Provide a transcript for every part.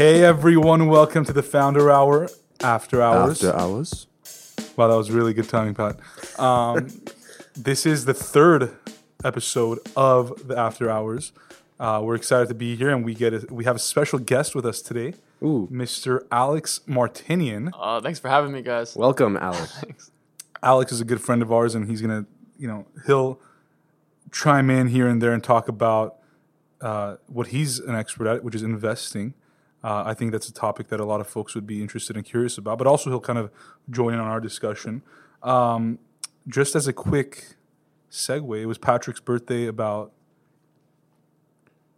Hey everyone, welcome to the Founder Hour After Hours. After hours. Wow, that was really good timing, Pat. Um, this is the third episode of the After Hours. Uh, we're excited to be here, and we get a, we have a special guest with us today, Ooh. Mr. Alex Martinian. Uh, thanks for having me, guys. Welcome, Alex. Alex is a good friend of ours, and he's gonna, you know, he'll chime in here and there and talk about uh, what he's an expert at, which is investing. Uh, I think that's a topic that a lot of folks would be interested and curious about. But also, he'll kind of join in on our discussion. Um, just as a quick segue, it was Patrick's birthday about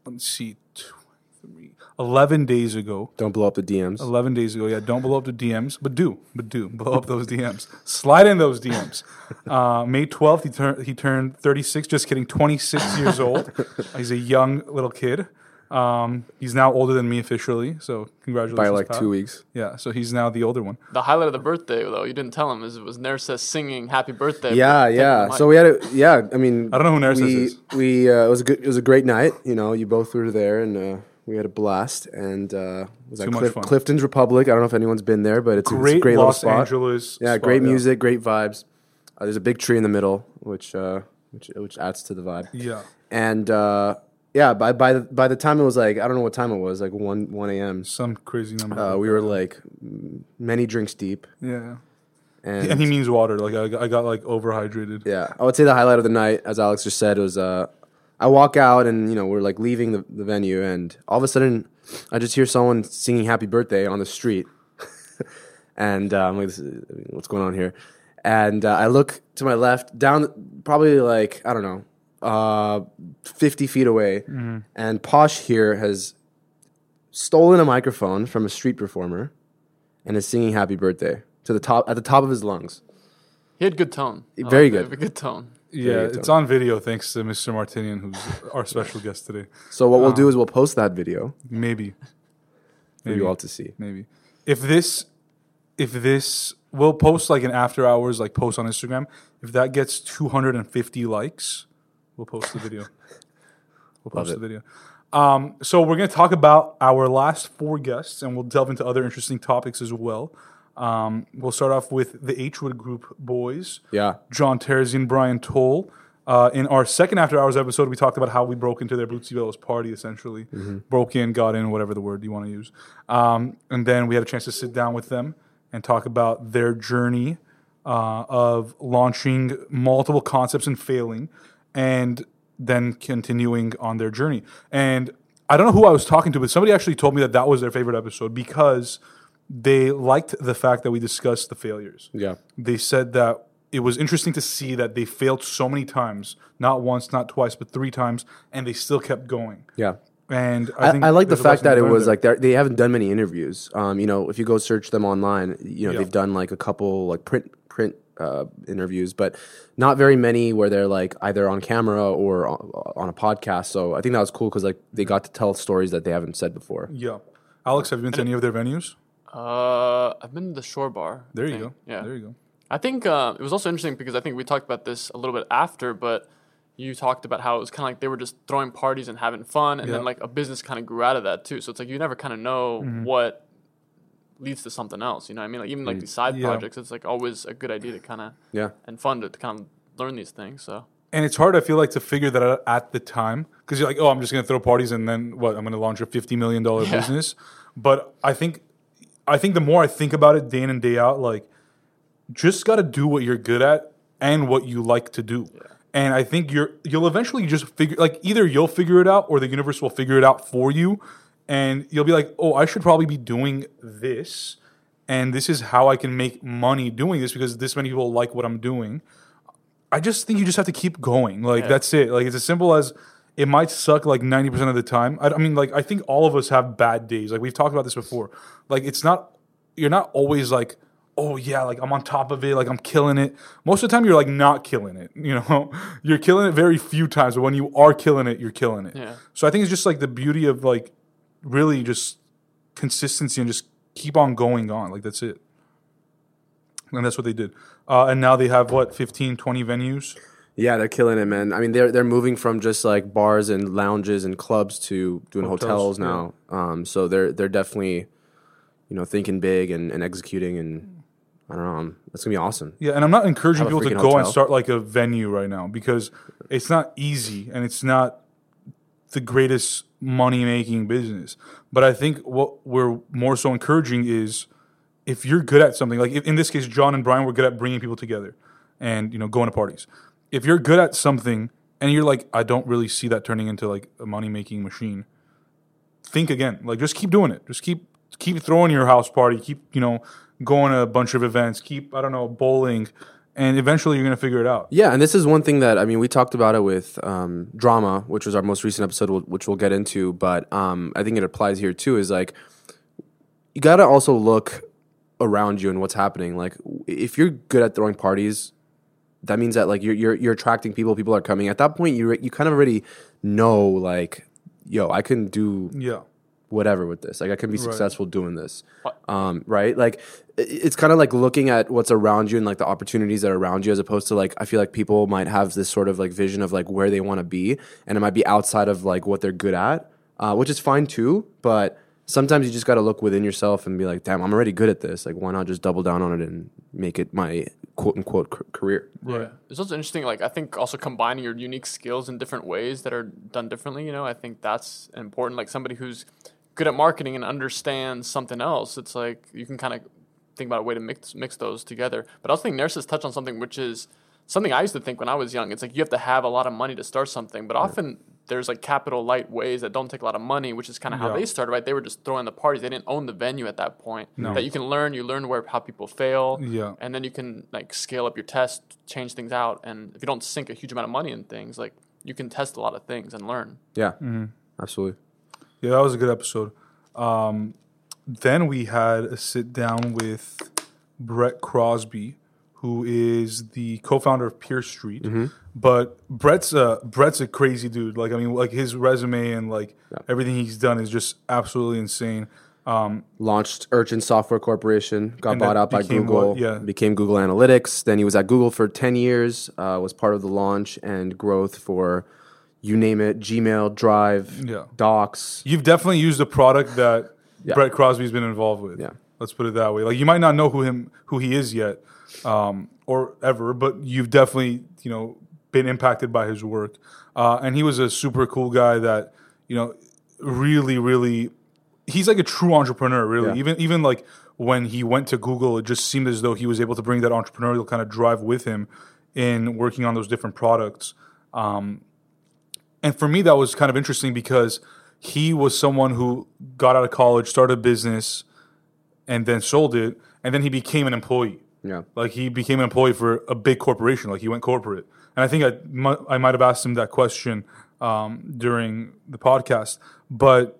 let's see, 23, 11 days ago. Don't blow up the DMs. 11 days ago. Yeah, don't blow up the DMs, but do, but do blow up those DMs. Slide in those DMs. Uh, May 12th, he, turned he turned 36. Just kidding, 26 years old. He's a young little kid. Um, he's now older than me officially, so congratulations. By like Pat. two weeks. Yeah, so he's now the older one. The highlight of the birthday, though, you didn't tell him, is it was Nersa singing "Happy Birthday." Yeah, yeah. So we had a yeah. I mean, I don't know who Narcissus we, is. We uh, it was a good it was a great night. You know, you both were there, and uh, we had a blast. And uh, was Too at much Clif- fun. Clifton's Republic. I don't know if anyone's been there, but it's, a- it's Great, a great little Los spot. Angeles. Yeah, spot, great music, great vibes. Uh, there's a big tree in the middle, which uh, which which adds to the vibe. Yeah, And uh, yeah, by by the, by the time it was like I don't know what time it was, like one one a.m. some crazy number. Uh, we were like many drinks deep, yeah, and, and he means water. Like I, got- I got like overhydrated. yeah, I would say the highlight of the night, as Alex just said, was uh, I walk out and you know we're like leaving the, the venue, and all of a sudden I just hear someone singing "Happy Birthday" on the street, and uh, I'm like, "What's going on here?" And uh, I look to my left, down probably like I don't know, uh, 50 feet away, and Posh here has stolen a microphone from a street performer, and is singing "Happy Birthday" to the top at the top of his lungs. he had good tone. Very liked it. good. Good tone. Yeah, good it's tone. on video thanks to Mr. Martinian, who's our special guest today. So what we'll do is we'll post that video Maybe. for Maybe. you all to see. maybe if this if this we'll post like an after hours like post on instagram if that gets 250 likes we'll post the video we'll post the video um, so we're going to talk about our last four guests and we'll delve into other interesting topics as well um, we'll start off with the h wood group boys Yeah. John Terzian, Brian Toll. Uh, in our second After Hours episode, we talked about how we broke into their Bootsy Bellows party, essentially. Broke in, got in, whatever the word you want to use. Um, and then we had a chance to sit down with them and talk about their journey uh, of launching multiple concepts and failing, and then continuing on their journey. And I don't know who I was talking to, but somebody actually told me that that was their favorite episode because they liked the fact that we discussed the failures Yeah. they said that it was interesting to see that they failed so many times, not once, not twice, but three times, and they still kept going. Yeah. And I, I, think I like the fact that it was there. like they haven't done many interviews. Um, you know, if you go search them online, you know Yeah. they've done like a couple like print print uh, interviews, but not very many where they're like either on camera or on, on a podcast. So I think that was cool because like they got to tell stories that they haven't said before. yeah. Alex, have you been to any of their venues? Uh, I've been to the Shore Bar. There you go. Yeah. There you go. I think uh, it was also interesting because I think we talked about this a little bit after, but you talked about how it was kind of like they were just throwing parties and having fun, and Yeah. then like a business kind of grew out of that too. So it's like you never kind of know Mm-hmm. what leads to something else. You know what I mean? Like even like these side Mm. Yeah. projects, it's like always a good idea to kind of Yeah. and fun to, to kind of learn these things. So And it's hard, I feel like, to figure that out at the time because you're like, oh, I'm just going to throw parties and then what? I'm going to launch a $50 million business. But I think, I think the more I think about it day in and day out, like, just got to do what you're good at and what you like to do. And I think you're you'll eventually just figure like either you'll figure it out or the universe will figure it out for you and you'll be like, "Oh, I should probably be doing this and this is how I can make money doing this because this many people like what I'm doing." I just think you just have to keep going. Like Yeah. that's it. Like it's as simple as it might suck like 90% of the time. I, I mean like I think all of us have bad days. Like we've talked about this before. Like it's not you're not always like oh yeah, like I'm on top of it, like I'm killing it. Most of the time, you're like not killing it. You know, you're killing it very few times, but when you are killing it, you're killing it. Yeah. So I think it's just like the beauty of like really just consistency and just keep on going on. Like that's it. And that's what they did. Uh, and now they have what 15, 20 venues. Yeah, they're killing it, man. I mean, they're they're moving from just like bars and lounges and clubs to doing Hotels, hotels, now. Um, so they're they're definitely, you know, thinking big and, and executing, and I don't know, um, that's gonna be awesome. Yeah, and I'm not encouraging people to go and start like a venue right now because it's not easy and it's not the greatest money making business. But I think what we're more so encouraging is if you're good at something, like in this case, John and Brian were good at bringing people together and you know going to parties. If you're good at something and you're like, I don't really see that turning into like a money making machine, think again. Like just keep doing it. Just keep keep throwing your house party. Keep you know going to a bunch of events. Keep I don't know bowling, and eventually you're gonna figure it out. Yeah, and this is one thing that I mean, we talked about it with um, drama, which was our most recent episode, which we'll get into. But um, I think it applies here too. Is like you got to also look around you and what's happening. Like if you're good at throwing parties, that means that like you're you're, you're attracting people. People are coming. At that point, you you kind of already know like, yo, I can do Yeah, whatever with this. Like I can be Right. successful doing this. Um, right? Like it's kind of like looking at what's around you and like the opportunities that are around you as opposed to like I feel like people might have this sort of like vision of like where they want to be and it might be outside of like what they're good at, uh, which is fine too, but sometimes you just got to look within yourself and be like, "Damn, I'm already good at this. Like why not just double down on it and make it my quote unquote c- career?" right. It's also interesting, like I think also combining your unique skills in different ways that are done differently. You know, I think that's important. Like somebody who's good at marketing and understands something else, it's like you can kind of think about a way to mix mix those together. But I also think Nerses touched on something which is something I used to think when I was young. It's like you have to have a lot of money to start something, but often there's like capital light ways that don't take a lot of money, which is kind of how Yeah. they started. Right? They were just throwing the parties. They didn't own the venue at that point. That you can learn. You learn where how people fail Yeah. and then you can like scale up your test, change things out, and if you don't sink a huge amount of money in things, like you can test a lot of things and learn. Yeah. Mm-hmm. Absolutely. Yeah, that was a good episode. Um, then we had a sit down with Brett Crosby, who is the co-founder of PeerStreet. But Brett's a Brett's a crazy dude. Like I mean, like his resume and like everything he's done is just absolutely insane. Um, launched Urchin Software Corporation, got bought out by Google, what- yeah. became Google Analytics. Then he was at Google for 10 years, uh, was part of the launch and growth for you name it, Gmail, Drive, Yeah. Docs. You've definitely used a product that Yeah. Brett Crosby's been involved with. Yeah. Let's put it that way. Like you might not know who him who he is yet, um, or ever, but you've definitely you know been impacted by his work. Uh, and he was a super cool guy that you know really really he's like a true entrepreneur. Really, Yeah. even even like when he went to Google, it just seemed as though he was able to bring that entrepreneurial kind of drive with him in working on those different products. Um, and for me that was kind of interesting because he was someone who got out of college started a business and then sold it and then he became an employee. Yeah. like he became an employee for a big corporation. Like he went corporate. And i think i, I might have asked him that question um, during the podcast but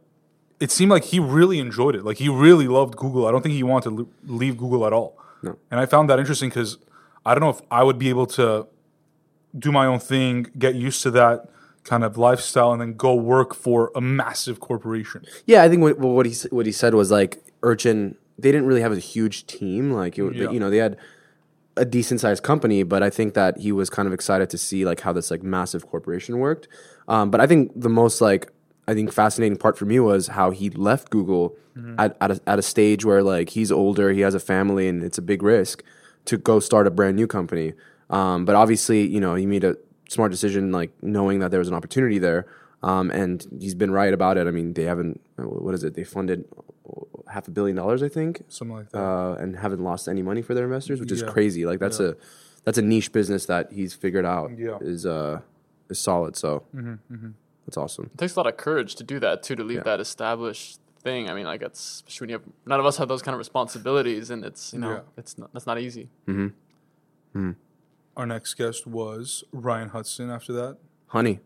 it seemed like he really enjoyed it. Like he really loved google. I don't think he wanted to leave google at all. No. and i found that interesting because i don't know if i would be able to do my own thing, get used to that kind of lifestyle, and then go work for a massive corporation. Yeah, I think what, what he what he said was like Urchin. They didn't really have a huge team. Like it, Yeah. you know, they had a decent sized company, but I think that he was kind of excited to see like how this like massive corporation worked. Um, but I think the most like I think fascinating part for me was how he left Google at at a, at a stage where like he's older, he has a family, and it's a big risk to go start a brand new company. Um, but obviously, you know, he made a smart decision, like knowing that there was an opportunity there. Um, and he's been right about it. I mean, they haven't. uh, What is it? They funded half a billion dollars, I think, Something like that. uh, and haven't lost any money for their investors, which is crazy. Like that's a that's a niche business that he's figured out Yeah. is uh is solid. So that's awesome. It takes a lot of courage to do that too, to leave Yeah. that established thing. I mean, like it's especially when you have none of us have those kind of responsibilities, and it's you know Yeah. it's not, that's not easy. Our next guest was Ryan Hudson. After that, Honey,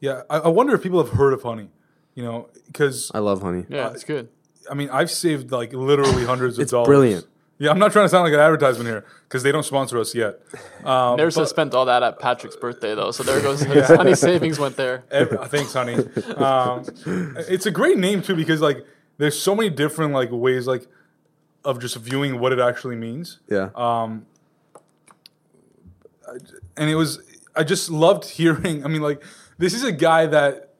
yeah, I, I wonder if people have heard of Honey. You know, because I love honey. Yeah, it's good. I mean, I've saved like literally hundreds of It's dollars. brilliant. Yeah, I'm not trying to sound like an advertisement here because they don't sponsor us yet. Um, Never but- spent all that at Patrick's birthday though, so there goes his honey savings went there. Every, thanks, honey. Um, it's a great name too because like there's so many different like ways like of just viewing what it actually means, Yeah. And it was I just loved hearing. I mean, like this is a guy that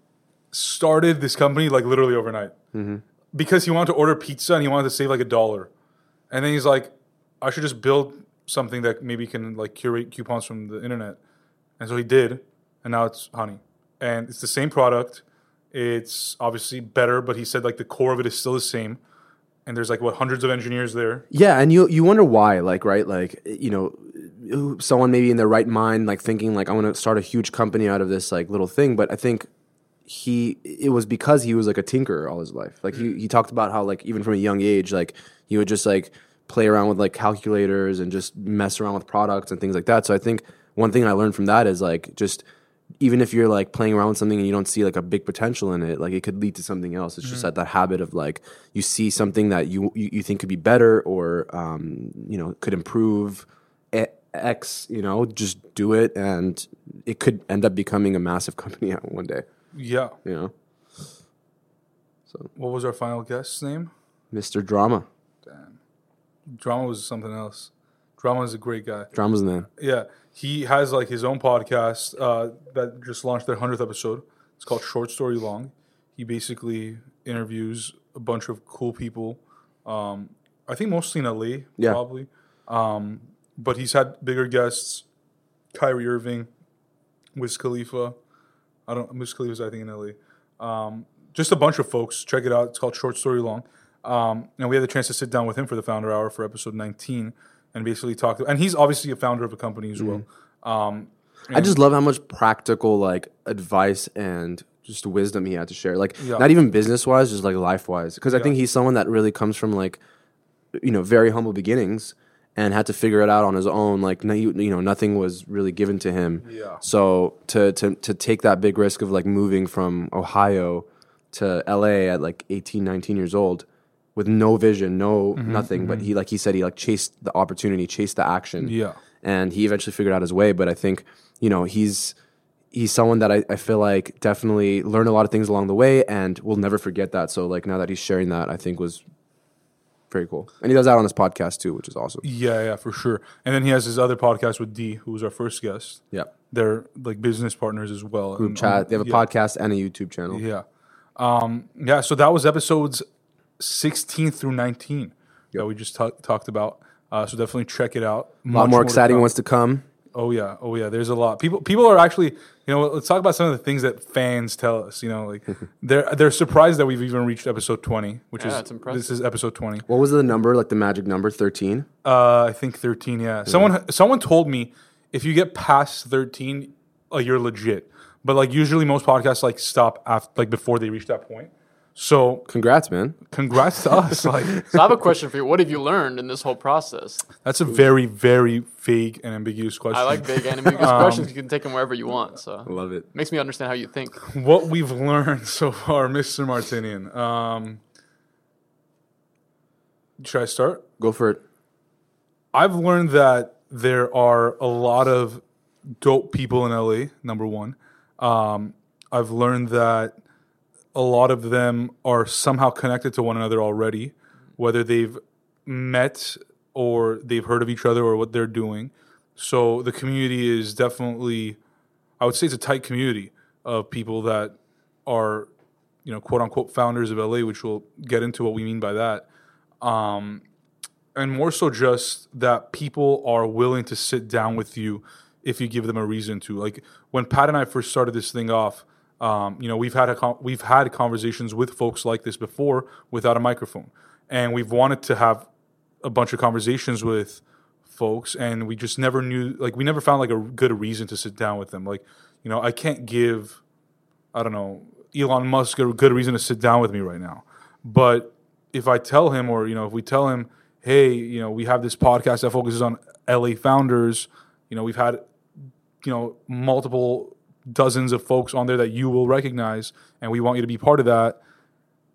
started this company like literally overnight mm-hmm. because he wanted to order pizza and he wanted to save like a dollar, and then he's like, I should just build something that maybe can like curate coupons from the internet, and so he did, and now it's honey, and it's the same product. It's obviously better, but he said like the core of it is still the same, and there's like what hundreds of engineers there. Yeah, and you you wonder why, like, right? Like, you know, someone maybe in their right mind, like thinking like I'm gonna start a huge company out of this like little thing. But I think he it was because he was like a tinkerer all his life. Like he he talked about how like even from a young age, like he would just like play around with like calculators and just mess around with products and things like that. So I think one thing I learned from that is like just even if you're like playing around with something and you don't see like a big potential in it, like it could lead to something else. It's just that that habit of like you see something that you you, you think could be better or um, you know could improve X, you know, just do it and it could end up becoming a massive company one day. Yeah. You know, So What was our final guest's name? Mr. Drama, Damn. Drama was something else. Drama is a great guy. Drama's the name. Yeah, he has like his own podcast uh, that just launched their hundredth episode. It's called Short Story Long. He basically interviews a bunch of cool people. Um, I think mostly in LA, Yeah. probably. Um, but he's had bigger guests: Kyrie Irving, Wiz Khalifa. I don't. Wiz Khalifa's I think in LA. Um, just a bunch of folks. Check it out. It's called Short Story Long. Um, and we had the chance to sit down with him for the founder hour for episode 19 and basically talk. And he's obviously a founder of a company as well. Um, I just love how much practical like advice and just wisdom he had to share. Like Yeah. not even business wise, just like life wise. Because I think he's someone that really comes from like you know very humble beginnings and had to figure it out on his own. Like no, you, you know nothing was really given to him. Yeah. So to to to take that big risk of like moving from Ohio to LA at like 18, 19 years old with no vision, no Mm-hmm, nothing. But he like he said he like chased the opportunity, chased the action Yeah. and he eventually figured out his way. But I think you know he's he's someone that I, I feel like definitely learned a lot of things along the way, and will never forget that. So like now that he's sharing that, I think was very cool, and he does that on his podcast too, which is awesome. Yeah, yeah, for sure. And then he has his other podcast with D, who was our first guest. Yeah, They're like business partners as well. group And, chat. um, They have a yeah, podcast and a YouTube channel. Yeah. Um, yeah, so that was episodes 16 through 19 that we just ta- talked about. Uh, so definitely check it out. A lot more exciting ones. ones to come. Oh yeah, oh yeah. There's a lot. People people are actually, you know, let's talk about some of the things that fans tell us. You know, like they're they're surprised that we've even reached episode 20, which Yeah, is it's impressive. this is episode 20. What was the number? Like the magic number, thirteen. Uh, I think 13. Yeah. Someone someone told me if you get past 13, like you're legit. But like usually most podcasts like stop after like before they reach that point. So Congrats, man. congrats to us. Like So I have a question for you. What have you learned in this whole process? that's a very very vague and ambiguous question. I like big and ambiguous Um, questions. You can take them wherever you want. So I love it. makes me understand how you think. what we've learned so far, Mr. Martinian. Um, should I start? Go for it. I've learned that there are a lot of dope people in LA. Number one, um, I've learned that a lot of them are somehow connected to one another already, whether they've met or they've heard of each other or what they're doing. So the community is definitely, I would say, it's a tight community of people that are, you know, quote unquote founders of LA, which we'll get into what we mean by that um, and more so just that people are willing to sit down with you if you give them a reason to. Like when Pat and I first started this thing off, um, you know, we've had a we've had conversations with folks like this before without a microphone, and we've wanted to have a bunch of conversations with folks, and we just never knew, like, we never found like a good reason to sit down with them. Like, you know, I can't give, I don't know, Elon Musk a good reason to sit down with me right now, but if I tell him, or you know, if we tell him, hey, you know, we have this podcast that focuses on LA founders. You know, we've had, you know, multiple dozens of folks on there that you will recognize, and we want you to be part of that.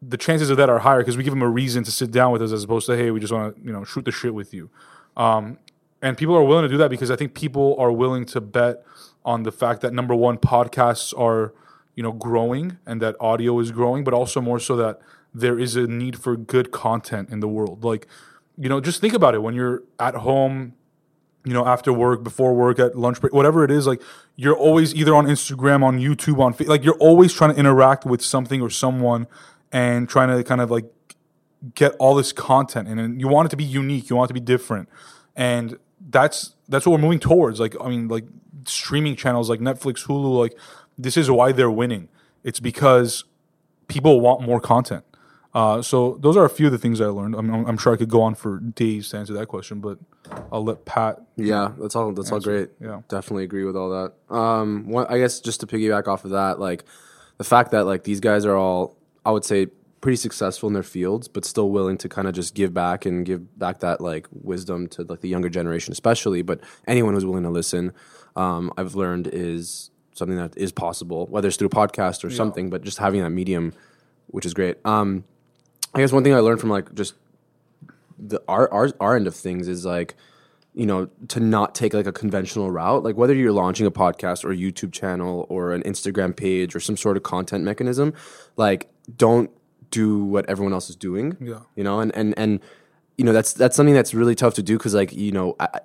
the chances of that are higher because we give them a reason to sit down with us as opposed to hey, we just want to you know shoot the shit with you. Um, and people are willing to do that because I think people are willing to bet on the fact that number one, podcasts are you know growing and that audio is growing, but also more so that there is a need for good content in the world. Like, you know, just think about it when you're at home, you know, after work, before work, at lunch break, whatever it is, like you're always either on Instagram, on YouTube, on like you're always trying to interact with something or someone and trying to kind of like get all this content and, and you want it to be unique, you want it to be different. And that's that's what we're moving towards. Like I mean, like streaming channels like Netflix, Hulu, like this is why they're winning. It's because people want more content. Uh, so those are a few of the things I learned. I'm, I'm sure I could go on for days to answer that question, but I'll let Pat. Yeah, that's all. That's all great. Yeah. definitely agree with all that. Um, one, I guess just to piggyback off of that, like the fact that like these guys are all, I would say, pretty successful in their fields, but still willing to kind of just give back and give back that like wisdom to like the younger generation, especially. But anyone who's willing to listen, um, I've learned is something that is possible, whether it's through a podcast or something. But just having that medium, which is great. Um, I guess one thing I learned from like just the our, our our end of things is like you know to not take like a conventional route. Like whether you're launching a podcast or a youtube channel or an instagram page or some sort of content mechanism like don't do what everyone else is doing Yeah. you know? And and and you know that's that's something that's really tough to do because like you know I, I-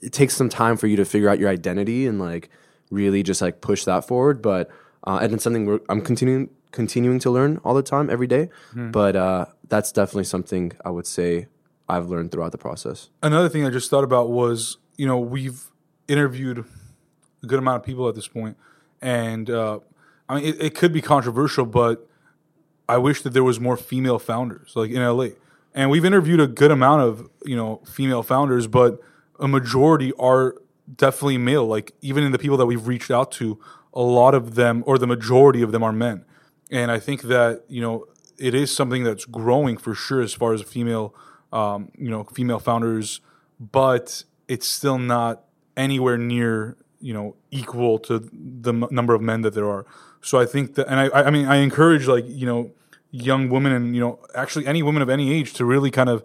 it takes some time for you to figure out your identity and like really just like push that forward. But uh, and it's something we're, i'm continuing continuing to learn all the time every day but uh, that's definitely something i would say i've learned throughout the process Another thing I just thought about was, you know, we've interviewed a good amount of people at this point, and uh, I mean, it, it could be controversial, but I wish that there was more female founders, like in LA. And we've interviewed a good amount of, you know, female founders, but a majority are definitely male. Like even in the people that we've reached out to, a lot of them, or the majority of them, are men. And I think that you know it is something that's growing for sure as far as female, um, you know, female founders, but it's still not anywhere near you know equal to the m- number of men that there are. So I think that, and I, I mean, I encourage like you know young women and you know actually any woman of any age to really kind of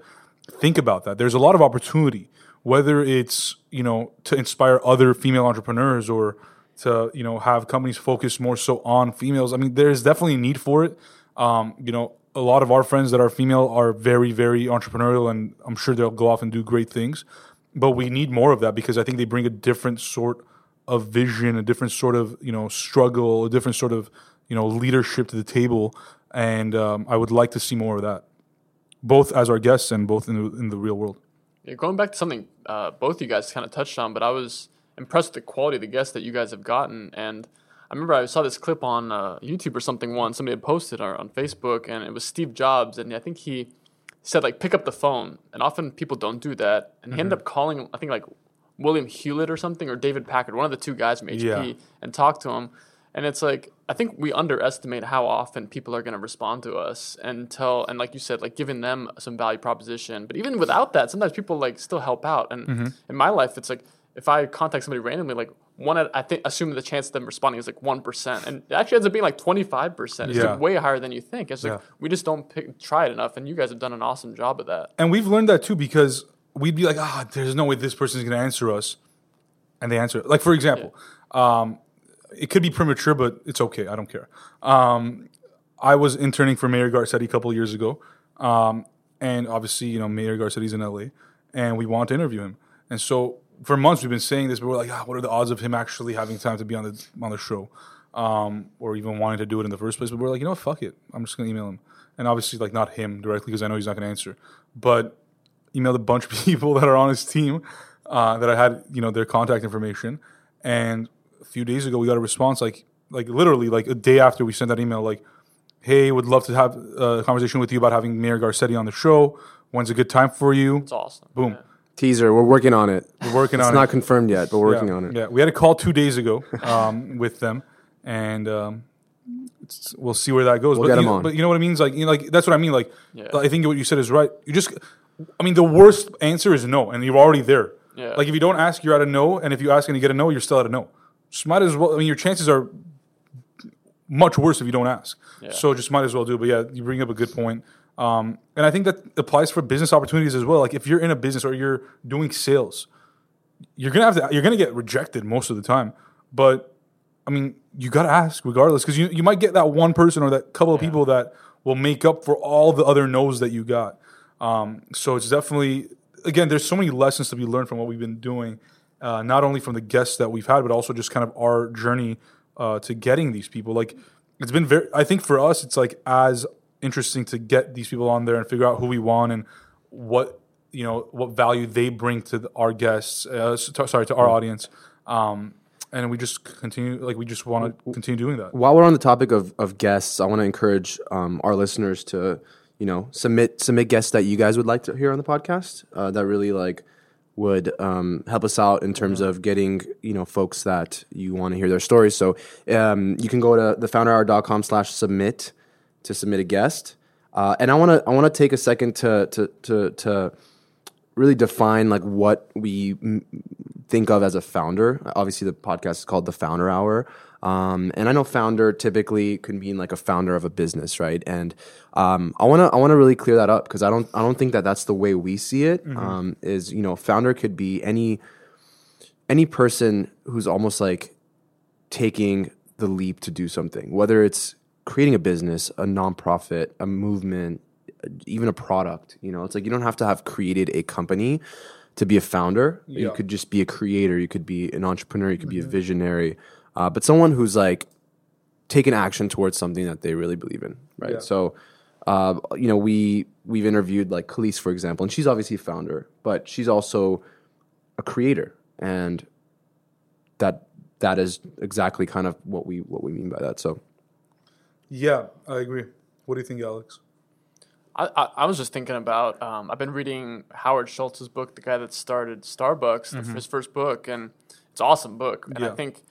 think about that. There's a lot of opportunity, whether it's you know to inspire other female entrepreneurs or to you know have companies focus more so on females. I mean, there's definitely a need for it. Um, you know, a lot of our friends that are female are very very entrepreneurial, and I'm sure they'll go off and do great things. But we need more of that because I think they bring a different sort of vision, a different sort of you know struggle, a different sort of you know leadership to the table, and um, I would like to see more of that, both as our guests and both in the, in the real world. Yeah, going back to something uh, both you guys kind of touched on, but I was impressed with the quality of the guests that you guys have gotten. And I remember I saw this clip on uh, YouTube or something once. Somebody had posted or on Facebook, and it was Steve Jobs, and I think he said like pick up the phone, and often people don't do that. And he ended up calling, I think like William Hewlett or something, or David Packard, one of the two guys from HP, Yeah. and talked to him. And it's like I think we underestimate how often people are going to respond to us and tell and like you said, like giving them some value proposition. But even without that, sometimes people like still help out. And in my life, it's like if I contact somebody randomly, like one, I think assuming the chance of them responding is like one percent, and it actually ends up being like twenty five percent. It's Yeah. like way higher than you think. It's like Yeah. we just don't pick, try it enough, and you guys have done an awesome job of that. And we've learned that too because we'd be like, ah, there's no way this person's going to answer us. And they answer. Like, for example, um, it could be premature, but it's okay. I don't care. Um, I was interning for Mayor Garcetti a couple years ago. Um, and obviously, you know, Mayor Garcetti's in LA. And we want to interview him. And so for months, we've been saying this, but we're like, ah, what are the odds of him actually having time to be on the, on the show? Um, or even wanting to do it in the first place. But we're like, you know what, fuck it. I'm just going to email him. And obviously, like, not him directly because I know he's not going to answer. But emailed a bunch of people that are on his team uh, that I had, you know, their contact information. And a few days ago, we got a response, like, like literally, like a day after we sent that email, like, "Hey, would love to have a conversation with you about having Mayor Garcetti on the show. When's a good time for you?" It's awesome. Boom. Yeah. Teaser we're working on it We're working on it. it's not confirmed yet but we're working yeah, on it Yeah, we had a call two days ago um, with them, and um, it's, we'll see where that goes. We'll but get you, 'em on. But you know what I mean? Like, you know, like that's what I mean. Like, Yeah. I think what you said is right. You just, I mean, the worst answer is no, and you're already there. Yeah. Like if you don't ask, you're at a no, and if you ask and you get a no, you're still at a no. Just might as well. I mean, your chances are much worse if you don't ask. Yeah. So just might as well do. But yeah, you bring up a good point. Um, and I think that applies for business opportunities as well. Like if you're in a business or you're doing sales, you're gonna have to you're gonna get rejected most of the time. But I mean, you gotta ask regardless because you you might get that one person or that couple of people that will make up for all the other no's that you got. Um, so it's definitely again, there's so many lessons to be learned from what we've been doing, uh, not only from the guests that we've had, but also just kind of our journey uh, to getting these people. Like it's been very. I think for us, it's like as interesting to get these people on there and figure out who we want and what you know what value they bring to the, our guests. Uh, to- sorry, to our audience. Um, and we just continue, like we just want to continue doing that. While we're on the topic of, of guests, I want to encourage um, our listeners to, you know, submit submit guests that you guys would like to hear on the podcast. Uh, that really like would um, help us out in terms of getting you know folks that you want to hear their stories. So um, you can go to thefounderhour.com slash submit to submit a guest. Uh, and I want to I want to take a second to to to to really define like what we m- think of as a founder. Obviously, the podcast is called the Founder Hour, um, and I know founder typically can mean like a founder of a business, right? And um, I want to I want to really clear that up because I don't I don't think that that's the way we see it. Um, is you know, founder could be any any person who's almost like taking the leap to do something, whether it's creating a business, a nonprofit, a movement, even a product. You know, it's like you don't have to have created a company to be a founder. You could just be a creator. You could be an entrepreneur. You could be a visionary, uh, but someone who's like taken action towards something that they really believe in. Right. Yeah. So, uh, you know, we we've interviewed like Khalees, for example, and she's obviously a founder, but she's also a creator, and that that is exactly kind of what we what we mean by that. So. Yeah, I agree. What do you think, Alex? I, I, I was just thinking about. Um, I've been reading Howard Schultz's book, the guy that started Starbucks, the- his first book, and it's an awesome book. And Mm-hmm. Yeah. I think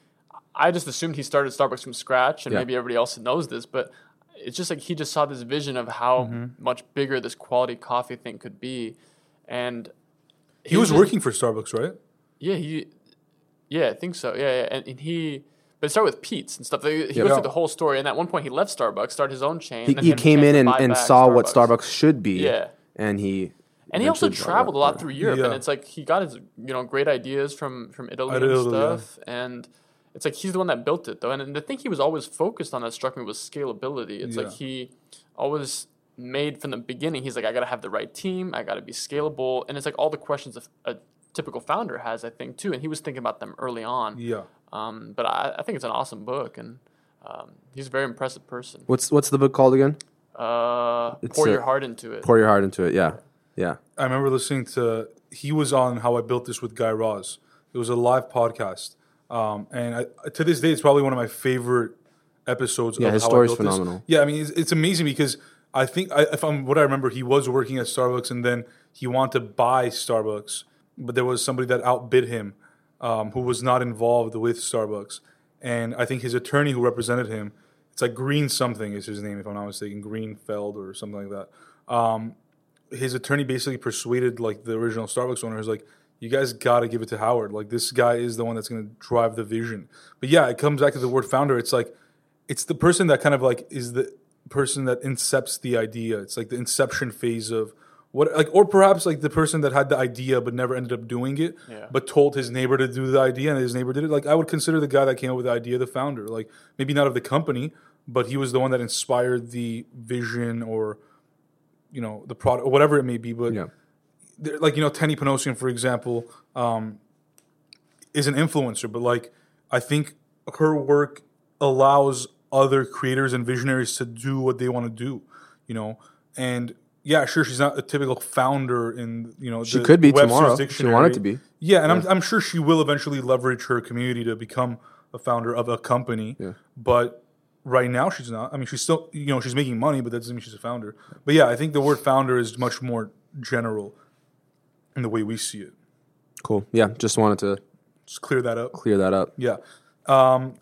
I just assumed he started Starbucks from scratch, and Yeah. maybe everybody else knows this, but it's just like he just saw this vision of how Mm-hmm. much bigger this quality coffee thing could be, and He was just- working for Starbucks, right? Yeah, he. Yeah, I think so. Yeah, yeah. And, and he. But it started with Pete's and stuff. He he Yeah. goes through the whole story, and at one point he left Starbucks, started his own chain. he, then he came in and, and back saw what Starbucks should be. Yeah. And he And he also traveled a lot through Europe, and it's like he got his you know great ideas from from Italy Out and of Italy, yeah. stuff, and it's like he's the one that built it though. And, and the thing he was always focused on that struck me was scalability. It's like he always made from the beginning. He's like, I got to have the right team, I got to be scalable, and it's like all the questions of a typical founder has, I think too. And he was thinking about them early on. Yeah. Um, but I, I think it's an awesome book, and um, he's a very impressive person. What's what's the book called again? Uh, pour a- your heart into it. Pour your heart into it. Yeah. Yeah. I remember listening to he was on How I Built This with Guy Raz. It was a live podcast, um, and I, to this day, it's probably one of my favorite episodes. Yeah, of his How I story's Built This. phenomenal. Yeah, I mean, it's, it's amazing because I think I, if I'm what I remember, he was working at Starbucks, and then he wanted to buy Starbucks, but there was somebody that outbid him, um, who was not involved with Starbucks, and I think his attorney who represented him, it's like Green something is his name, if I'm not mistaken, Greenfeld or something like that. Um, his attorney basically persuaded like the original Starbucks owner is like, you guys got to give it to Howard. Like this guy is the one that's going to drive the vision. But yeah, it comes back to the word founder. It's like, it's the person that kind of like is the person that incepts the idea. It's like the inception phase of what, like, or perhaps like the person that had the idea but never ended up doing it, Yeah. but told his neighbor to do the idea and his neighbor did it. Like I would consider the guy that came up with the idea the founder. Like maybe not of the company, but he was the one that inspired the vision or you know the product or whatever it may be. But Yeah. like you know Tenny Panosian, for example, um, is an influencer, but like I think her work allows other creators and visionaries to do what they want to do, you know. And yeah, sure, she's not a typical founder in you know. She the could be Webster's tomorrow. She wanted to be. Yeah, and I'm I'm sure she will eventually leverage her community to become a founder of a company. Yeah. But right now she's not. I mean, she's still you know she's making money, but that doesn't mean she's a founder. But yeah, I think the word founder is much more general in the way we see it. Cool. Yeah. Just wanted to Just clear that up. clear that up. Yeah. Um,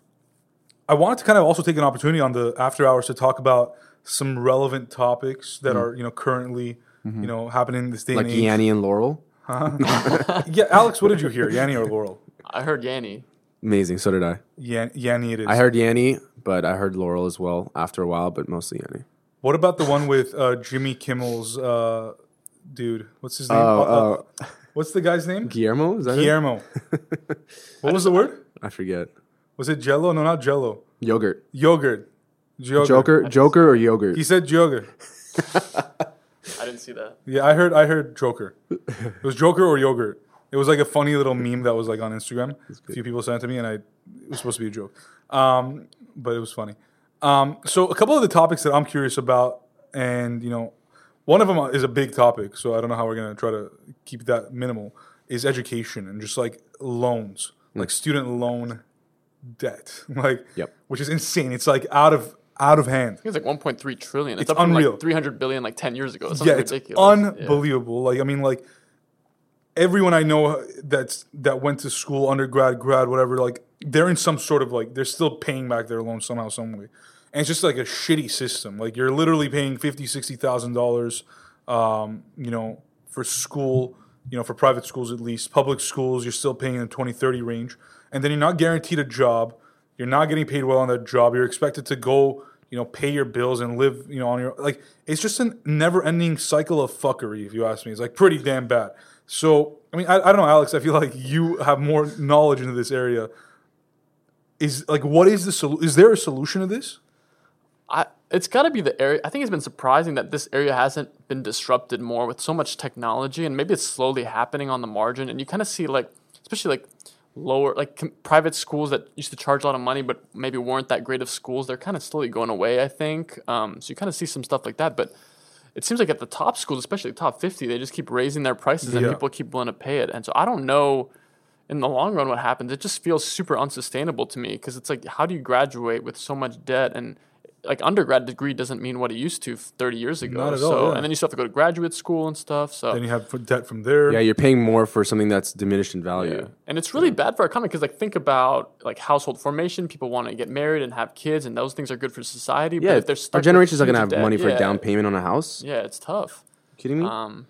I wanted to kind of also take an opportunity on the after hours to talk about some relevant topics that are you know currently you know happening in this day Like and age. Yanni and Laurel. Yeah, Alex, what did you hear, Yanni or Laurel? I heard Yanni. Amazing. So did I. Yan- Yanni it is. I heard Yanni, but I heard Laurel as well after a while, but mostly Yanni. what about the one with uh, Jimmy Kimmel's uh, dude? What's his name? Oh, Uh, uh, what's the guy's name? Guillermo? Is that? Guillermo. what was the word? I forget. Was it Jello? No, not Jello. Yogurt. Yogurt. Yogurt. Joker, Joker or yogurt? He said yogurt. I didn't see that. Yeah, I heard. I heard Joker. It was Joker or yogurt. It was like a funny little meme that was like on Instagram. A few people sent it to me, and I it was supposed to be a joke, um, but it was funny. Um, so a couple of the topics that I'm curious about, and you know, one of them is a big topic. So I don't know how we're gonna try to keep that minimal. Is education and just like loans, like student loan debt, like Yep. which is insane. It's like out of out of hand. I think it's like 1.3 trillion. It's, It's up from unreal. like 300 billion like 10 years ago. It's yeah, something it's ridiculous. Yeah. unbelievable. Like I mean, like everyone I know that's that went to school, undergrad, grad, whatever, like they're in some sort of like they're still paying back their loan somehow, some way, and it's just like a shitty system. Like you're literally paying fifty, sixty thousand dollars, um, you know, for school. You know, for private schools at least, public schools, you're still paying in the 20, 30 range, and then you're not guaranteed a job. You're not getting paid well on that job. You're expected to go, you know, pay your bills and live, you know, on your like. It's just a never-ending cycle of fuckery, if you ask me. It's like pretty damn bad. So, I mean, I, I don't know, Alex. I feel like you have more knowledge into this area. Is like, what is the solution? Is there a solution to this? I, it's got to be the area. I think it's been surprising that this area hasn't been disrupted more with so much technology, and maybe it's slowly happening on the margin. And you kind of see like, especially like lower like com- private schools that used to charge a lot of money, but maybe weren't that great of schools. They're kind of slowly going away. I think. Um, so you kind of see some stuff like that, but. It seems like at the top schools, especially the top 50, they just keep raising their prices and Yeah. people keep willing to pay it. And so I don't know in the long run what happens. It just feels super unsustainable to me because it's like, how do you graduate with so much debt? And like undergrad degree doesn't mean what it used to 30 years ago. Not at all, so, yeah. and then you still have to go to graduate school and stuff. So, Then you have debt from there. Yeah, you're paying more for something that's diminished in value. yeah. And it's really bad for our economy because, like, think about like household formation. People want to get married and have kids, and those things are good for society. Yeah, but if they're stuck our with generation's not gonna have debt- money for yeah, a down payment on a house. Yeah, it's tough. You kidding me? Um,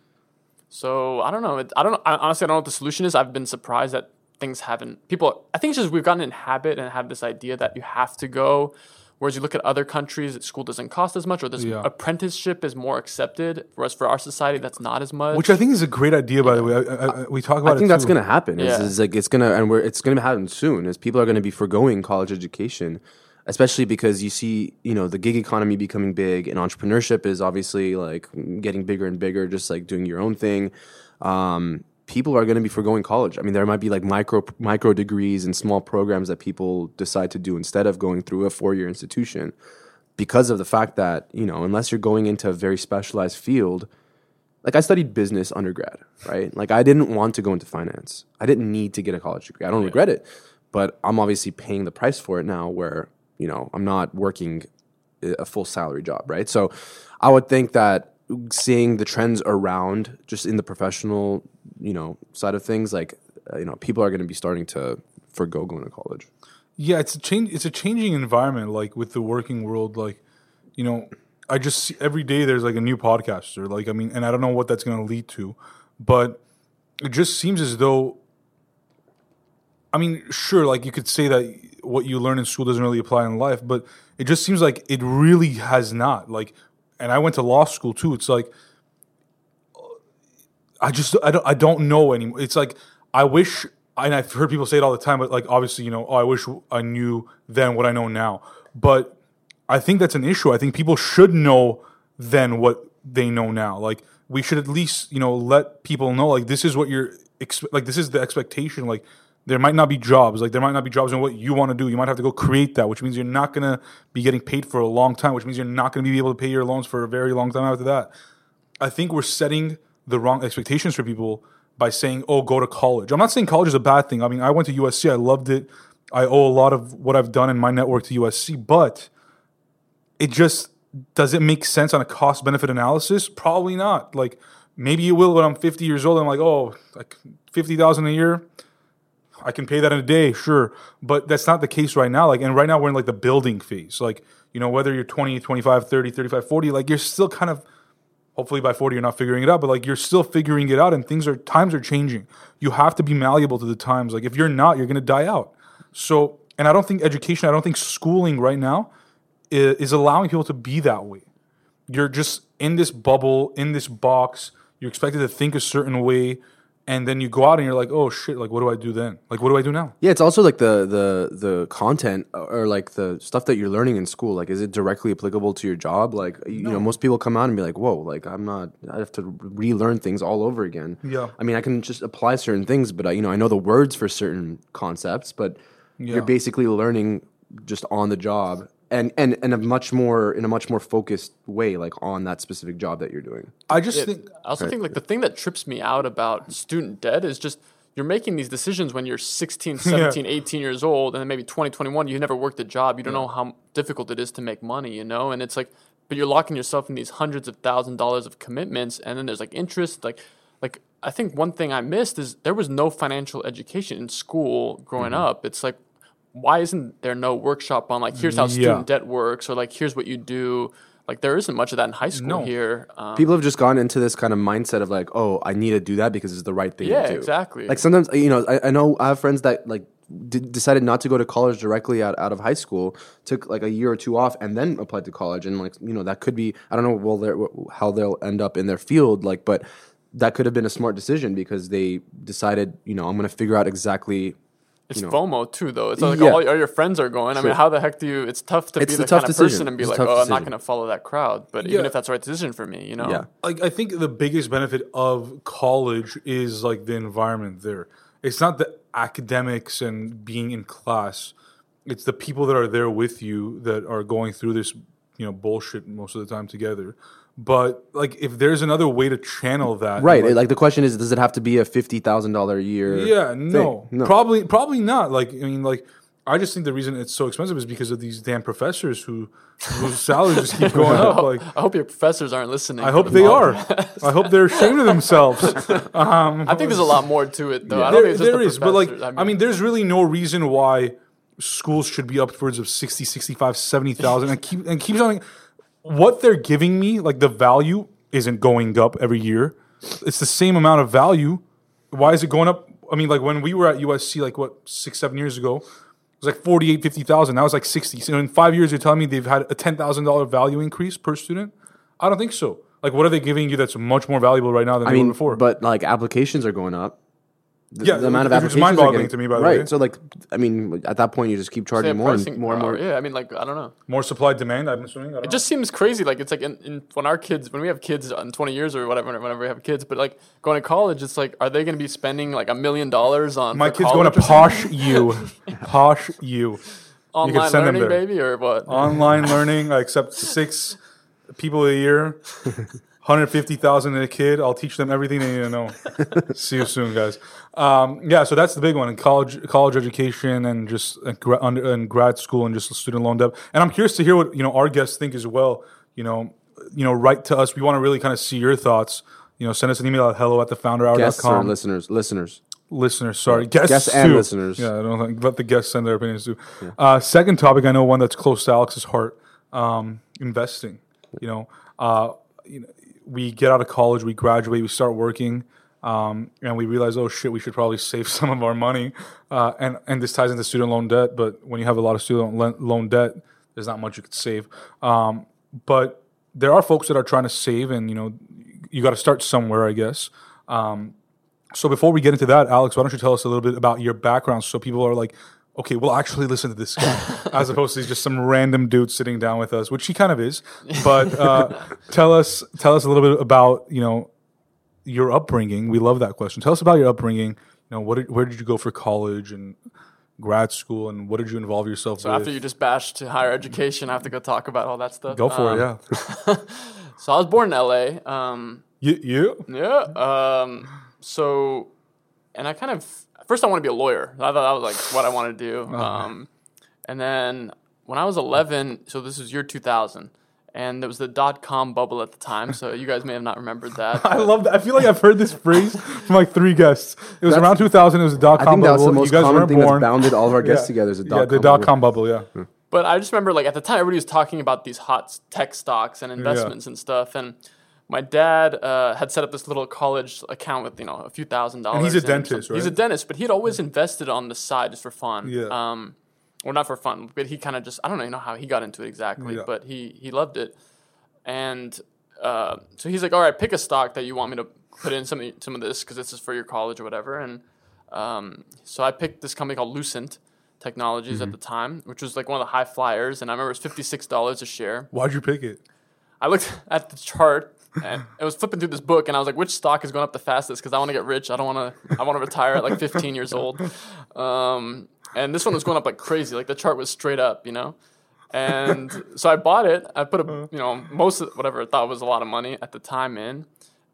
so I don't know. It, I don't. I, honestly, I don't know what the solution is. I've been surprised that things haven't. People. I think it's just we've gotten in habit and have this idea that you have to go. Whereas you look at other countries, school doesn't cost as much, or this Yeah. apprenticeship is more accepted. Whereas for our society, that's not as much. Which I think is a great idea, by the way. I, I, I- we talk about I think it that's gonna happen. Is, Yeah. is like it's gonna and we're it's gonna happen soon. As people are gonna be foregoing college education, especially because you see you know the gig economy becoming big and entrepreneurship is obviously like getting bigger and bigger. Just like doing your own thing. Um, people are going to be foregoing college. I mean, there might be like micro micro degrees and small programs that people decide to do instead of going through a four year institution, because of the fact that you know unless you're going into a very specialized field like I studied business undergrad, right? Like I didn't want to go into finance. I didn't need to get a college degree. I don't regret it, but I'm obviously paying the price for it now where, you know, I'm not working a full salary job, right? So I would think that seeing the trends around just in the professional, you know, side of things like uh, you know, people are going to be starting to forgo going to college. Yeah, it's a change. It's a changing environment, like with the working world. Like, you know, I just see, every day there's like a new podcaster. Like, I mean, and I don't know what that's going to lead to, but it just seems as though. I mean, sure, like you could say that what you learn in school doesn't really apply in life, but it just seems like it really has not. Like, and I went to law school too. It's like I just I don't I don't know anymore. It's like I wish and I've heard people say it all the time, but like obviously, you know, oh, I wish I knew then what I know now. But I think that's an issue. I think people should know then what they know now. Like we should at least, you know, let people know like this is what you're like this is the expectation. Like there might not be jobs. Like there might not be jobs in what you want to do. You might have to go create that, which means you're not to be getting paid for a long time, which means you're not to be able to pay your loans for a very long time after that. I think we're setting the wrong expectations for people by saying, "Oh, go to college." I'm not saying college is a bad thing. I mean, I went to USC. I loved it. I owe a lot of what I've done in my network to USC, but it just does it make sense on a cost benefit analysis? Probably not. Like maybe it will when I'm 50 years old. I'm like, "Oh, like 50,000 a year." I can pay that in a day, sure. But that's not the case right now. Like, and right now we're in like the building phase. Like, you know, whether you're 20, 25, 30, 35, 40, like you're still kind of, hopefully by 40 you're not figuring it out, but like you're still figuring it out and things are, times are changing. You have to be malleable to the times. Like if you're not, you're going to die out. So, and I don't think education, I don't think schooling right now is, is allowing people to be that way. You're just in this bubble, in this box. You're expected to think a certain way, and then you go out and you're like, oh shit, like what do I do then? Like what do I do now? Yeah, it's also like the the the content uh, or like the stuff that you're learning in school. Like, is it directly applicable to your job? Like, you know, most people come out and be like, "Whoa, like I'm not. I have to relearn things all over again." Yeah. I mean, I can just apply certain things, but I, you know, I know the words for certain concepts, but Yeah. you're basically learning just on the job. And, and, and a much more in a much more focused way, like on that specific job that you're doing. I just Yeah, think I also think like the thing that trips me out about student debt is just you're making these decisions when you're 16, 17, 18 years old, and then maybe 20, 21, you never worked a job. You don't know how difficult it is to make money, you know? And it's like, but you're locking yourself in these hundreds of thousand dollars of commitments, and then there's like interest. Like, like I think one thing I missed is there was no financial education in school growing Mm-hmm. up. It's like, why isn't there no workshop on like here's how Yeah. student debt works or like here's what you do like there isn't much of that in high school No. here um, People have just gone into this kind of mindset of like, oh, I need to do that because it's the right thing Yeah, to do. exactly. Like sometimes, you know, I, I know I have friends that like d- decided not to go to college directly out, out of high school, took like a year or two off, and then applied to college. And like, you know, that could be I don't know well they're, how they'll end up in their field, like, but that could have been a smart decision because they decided, you know, I'm going to figure out exactly. It's know. FOMO too, though. It's like Yeah. all, all your friends are going. I mean, how the heck do you? It's tough to It's be a the tough kind of decision. person and be It's like, tough oh, I'm not going to follow that crowd. But even if that's the right decision for me, you know, Yeah. like I think the biggest benefit of college is like the environment there. It's not the academics and being in class. It's the people that are there with you that are going through this, you know, bullshit most of the time together. But like if there's another way to channel that Right. like, Like, the question is, does it have to be a fifty thousand dollar a year? yeah, thing? no. no. Probably probably not. Like I mean like I just think the reason it's so expensive is because of these damn professors who whose salaries just keep going up. Like I hope your professors aren't listening. I hope the they are. I hope they're ashamed of themselves. Um, I think there's a lot more to it, though. I don't there, think it's just there the is, but like, professors. I mean, there's really no reason why schools should be upwards of 60, 65, 70,000 and keep and keep on what they're giving me, like the value isn't going up every year. It's the same amount of value. Why is it going up? I mean, like when we were at USC, like what, six, seven years ago, it was like 48, 50,000. Now it's like 60. So in five years, you're telling me they've had a $10,000 value increase per student? I don't think so. Like, what are they giving you that's much more valuable right now than I they mean, were before? but like applications are going up. The, Yeah, the amount of which is applications are mind-boggling getting- to me, by the right. way. So like, I mean, at that point, you just keep charging more and more and uh, more. Yeah, I mean, like I don't know. more supply demand, I'm assuming. It know. just seems crazy. Like it's like in, in when our kids, when we have kids in 20 years or whatever, whenever we have kids, but like going to college, it's like, are they going to be spending like a million dollars on My kid's going to college or something? posh you, posh you. online send them learning, there. baby, or what? Online learning. I accept six people a year, hundred fifty thousand a kid. I'll teach them everything they need to know. See you soon, guys. Um, yeah, so that's the big one in college, college education, and just gra- and grad school, and just student loan debt. And I'm curious to hear what you know our guests think as well. You know, you know, write to us. We want to really kind of see your thoughts. You know, send us an email at hello at Guests or thefounderhour.com. listeners, listeners. listeners, sorry, guests, Guests and too. listeners. Yeah, I don't think let the guests send their opinions too. Uh, second topic, I know one that's close to Alex's heart: um, investing. You know, uh, you know, we get out of college, we graduate, we start working, um, and we realize, oh shit, we should probably save some of our money. Uh, and and this ties into student loan debt. But when you have a lot of student loan- debt, there's not much you could save. Um, but there are folks that are trying to save, and you know, you got to start somewhere, I guess. Um, so before we get into that, Alex, why don't you tell us a little bit about your background so people are like, okay, we'll actually listen to this guy, as opposed to just some random dude sitting down with us, which he kind of is. But uh, tell us, tell us a little bit about you know your upbringing. We love that question. Tell us about your upbringing. You know, what did, where did you go for college and grad school, and what did you involve yourself So with? after you just bashed to higher education, I have to go talk about all that stuff. go for Um, it, yeah. So I was born in LA. Um, You, you? yeah. Um, so, and I kind of first I want to be a lawyer. I thought that was like what I wanted to do. Um, and then when I was 11, so this was year 2000, and there was the dot com bubble at the time. So you guys may have not remembered that. I love that. I feel like I've heard this phrase from like three guests. It was That's- around 2000. It was the dot I com think that's bubble. the most you guys common weren't thing born. that's bounded all of our guests Yeah. together is a yeah, dot the dot com bubble. Yeah. But I just remember, like at the time, everybody was talking about these hot tech stocks and investments and stuff. And my dad uh, had set up this little college account with you know a few thousand dollars. he's a dentist, some- He's a dentist, but he'd always invested on the side just for fun. Yeah. Um, well, not for fun, but he kind of just I don't even know how he got into it exactly, Yeah. but he he loved it, and uh, so he's like, all right, pick a stock that you want me to put in some of, some of this because this is for your college or whatever, and um, so I picked this company called Lucent Technologies Mm-hmm. at the time, which was like one of the high flyers, and I remember it was fifty six dollars a share. Why'd you pick it? I looked at the chart and I was flipping through this book and I was like, which stock is going up the fastest? Because I want to get rich. I don't want to. I want to retire at like 15 years old. Um, and this one was going up like crazy. Like the chart was straight up, you know. And so I bought it. I put a, you know, most of whatever I thought was a lot of money at the time in,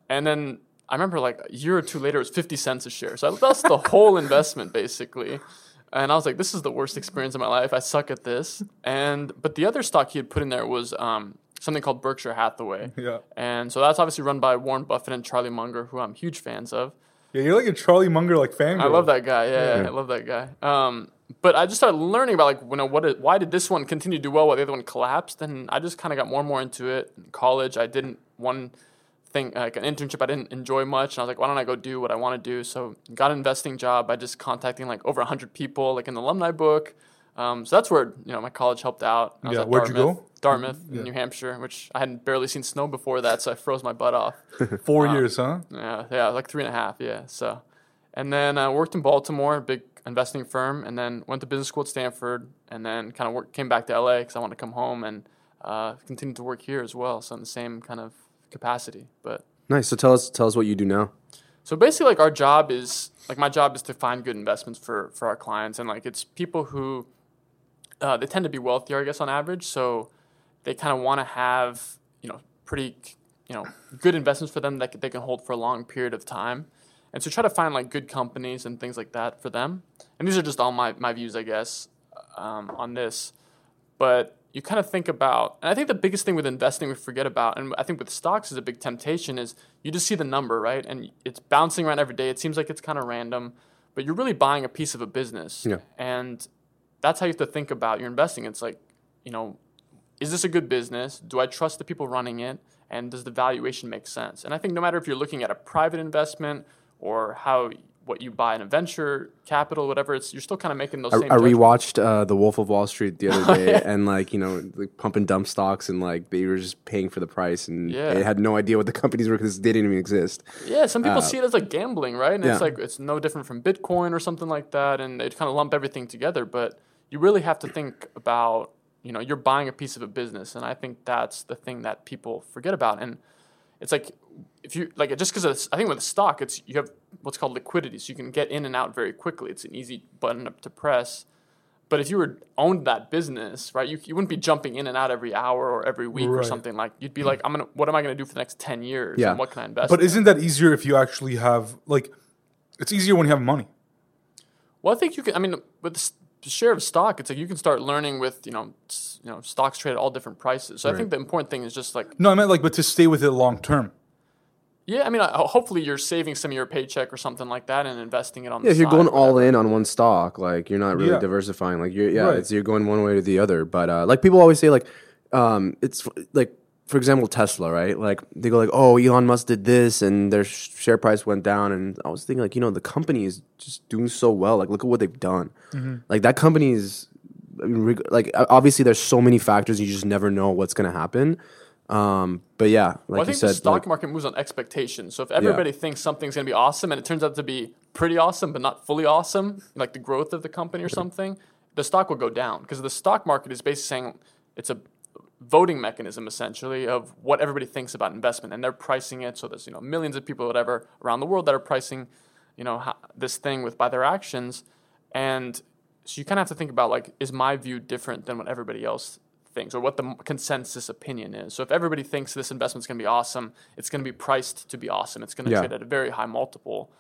and then I remember like a year or two later, it was 50 cents a share. So I lost the whole investment basically. And I was like, this is the worst experience of my life. I suck at this. And but the other stock he had put in there was um, something called Berkshire Hathaway. Yeah. And so that's obviously run by Warren Buffett and Charlie Munger, who I'm huge fans of. Yeah, you're like a Charlie Munger like fan. I love that guy. Yeah, yeah, I love that guy. Um, but I just started learning about like, you know, what? It, why did this one continue to do well while the other one collapsed? And I just kind of got more and more into it. In college, I didn't one thing like an internship I didn't enjoy much, and I was like, why don't I go do what I want to do? So got an investing job by just contacting like over hundred people, like an alumni book. Um, so that's where you know my college helped out. I was Yeah, at where'd you go? Dartmouth, in New Hampshire, which I hadn't barely seen snow before that, so I froze my butt off. Four years, huh? Yeah, yeah, like three and a half. Yeah. So, and then I uh, worked in Baltimore, a big investing firm, and then went to business school at Stanford, and then kind of work, came back to LA because I wanted to come home and uh, continued to work here as well. So in the same kind of capacity, but. Nice. So tell us tell us what you do now. So basically, like our job is like my job is to find good investments for for our clients, and like it's people who uh, they tend to be wealthier, I guess, on average. So they kind of want to have you know pretty you know good investments for them that they can hold for a long period of time, and so try to find like good companies and things like that for them. And these are just all my my views, I guess, um, on this. But you kind of think about, and I think the biggest thing with investing we forget about, and I think with stocks is a big temptation, is you just see the number, right? And it's bouncing around every day. It seems like it's kind of random, but you're really buying a piece of a business. Yeah. And that's how you have to think about your investing. It's like, you know, is this a good business? Do I trust the people running it? And does the valuation make sense? And I think no matter if you're looking at a private investment or how what you buy in a venture capital, whatever, it's you're still kind of making those I, same I judgments. rewatched uh, The Wolf of Wall Street the other day, and like you know, like pump and dump stocks, and like they were just paying for the price, and Yeah. they had no idea what the companies were because they didn't even exist. Yeah, some people see it as like gambling, right? And it's Uh, like it's no different from Bitcoin or something like that, and they kind of lump everything together. But you really have to think about, you know, you're buying a piece of a business, and I think that's the thing that people forget about. And it's like if you like just because I think with a stock, it's you have what's called liquidity, so you can get in and out very quickly. It's an easy button up to press. But if you were owned that business, right, you, you wouldn't be jumping in and out every hour or every week or something like. You'd be like, I'm gonna, what am I gonna do for the next ten years? Yeah. And what can I invest? But in? isn't that easier if you actually have like? It's easier when you have money. Well, I think you can. I mean, with share of stock, it's like you can start learning with you know, you know, stocks trade at all different prices. So I think the important thing is just like, No, I meant like, but to stay with it long term. yeah, I mean, I, hopefully you're saving some of your paycheck or something like that and investing it on. Yeah, the if you're going all in on one stock, like you're not really Yeah. diversifying. Like you're yeah, Right. it's you're going one way or the other. But uh, like people always say, like um, it's like for example Tesla, right? Like they go like, oh, Elon Musk did this, and their sh- share price went down. And I was thinking like, you know, the company is just doing so well. Like look at what they've done. Like that company is. I mean, reg- like obviously, there's so many factors you just never know what's gonna happen. Um, but yeah, like Well, I think said, the stock like, market moves on expectations. So if everybody thinks something's going to be awesome and it turns out to be pretty awesome but not fully awesome, like the growth of the company or something, the stock will go down because the stock market is basically saying it's a voting mechanism essentially of what everybody thinks about investment and they're pricing it. So there's you know millions of people whatever around the world that are pricing you know ho- this thing with by their actions, and so you kind of have to think about like is my view different than what everybody else thinks or what the consensus opinion is. So if everybody thinks this investment's going to be awesome, it's going to be priced to be awesome. It's going to Yeah. trade at a very high multiple,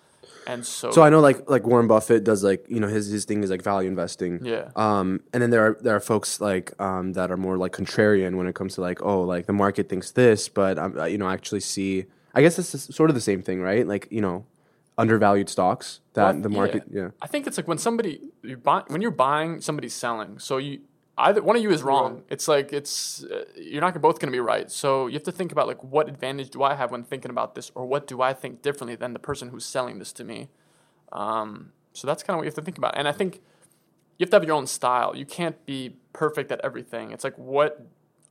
and so, So I know like like Warren Buffett does like you know his his thing is like value investing. Yeah. Um, and then there are there are folks like um that are more like contrarian when it comes to like oh like the market thinks this, but um, you know I actually see I guess it's sort of the same thing, right? Like you know undervalued stocks that Well, the market yeah. I think it's like when somebody you buy when you're buying, somebody's selling. So you, either one of you is wrong. It's like it's uh, you're not both going to be right. So you have to think about like what advantage do I have when thinking about this, or what do I think differently than the person who's selling this to me. Um, so that's kind of what you have to think about. And I think you have to have your own style. You can't be perfect at everything. It's like what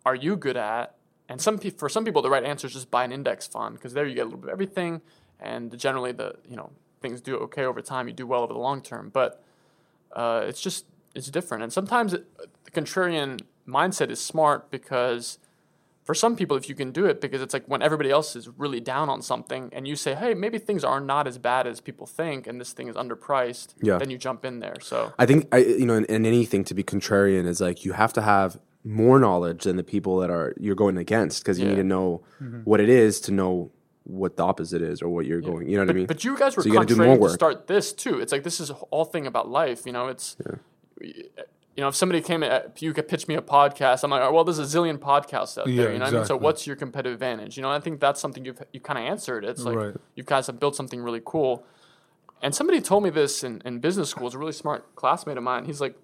are you good at? And some pe- for some people, the right answer is just buy an index fund because there you get a little bit of everything, and generally the you know things do okay over time. You do well over the long term, but uh, it's just it's different. And sometimes it, the contrarian mindset is smart because for some people, if you can do it, because it's like when everybody else is really down on something, and you say, "Hey, maybe things are not as bad as people think, and this thing is underpriced," Yeah. then you jump in there. So I think I, you know, in, in anything to be contrarian is like you have to have more knowledge than the people that are you're going against because you Yeah. need to know mm-hmm. what it is to know what the opposite is or what you're going. You know what but, I mean? but you guys were So you gotta do contrarian more to start this too. It's like this is a whole thing about life. You know, it's you know if somebody came at you could pitch me a podcast, I'm like, oh, well, there's a zillion podcasts out there. Yeah, you know, what I mean, so what's your competitive advantage? You know, I think that's something you've you kind of answered. It's like Right. you guys have built something really cool. And somebody told me this in, in business school. It's a really smart classmate of mine. He's like,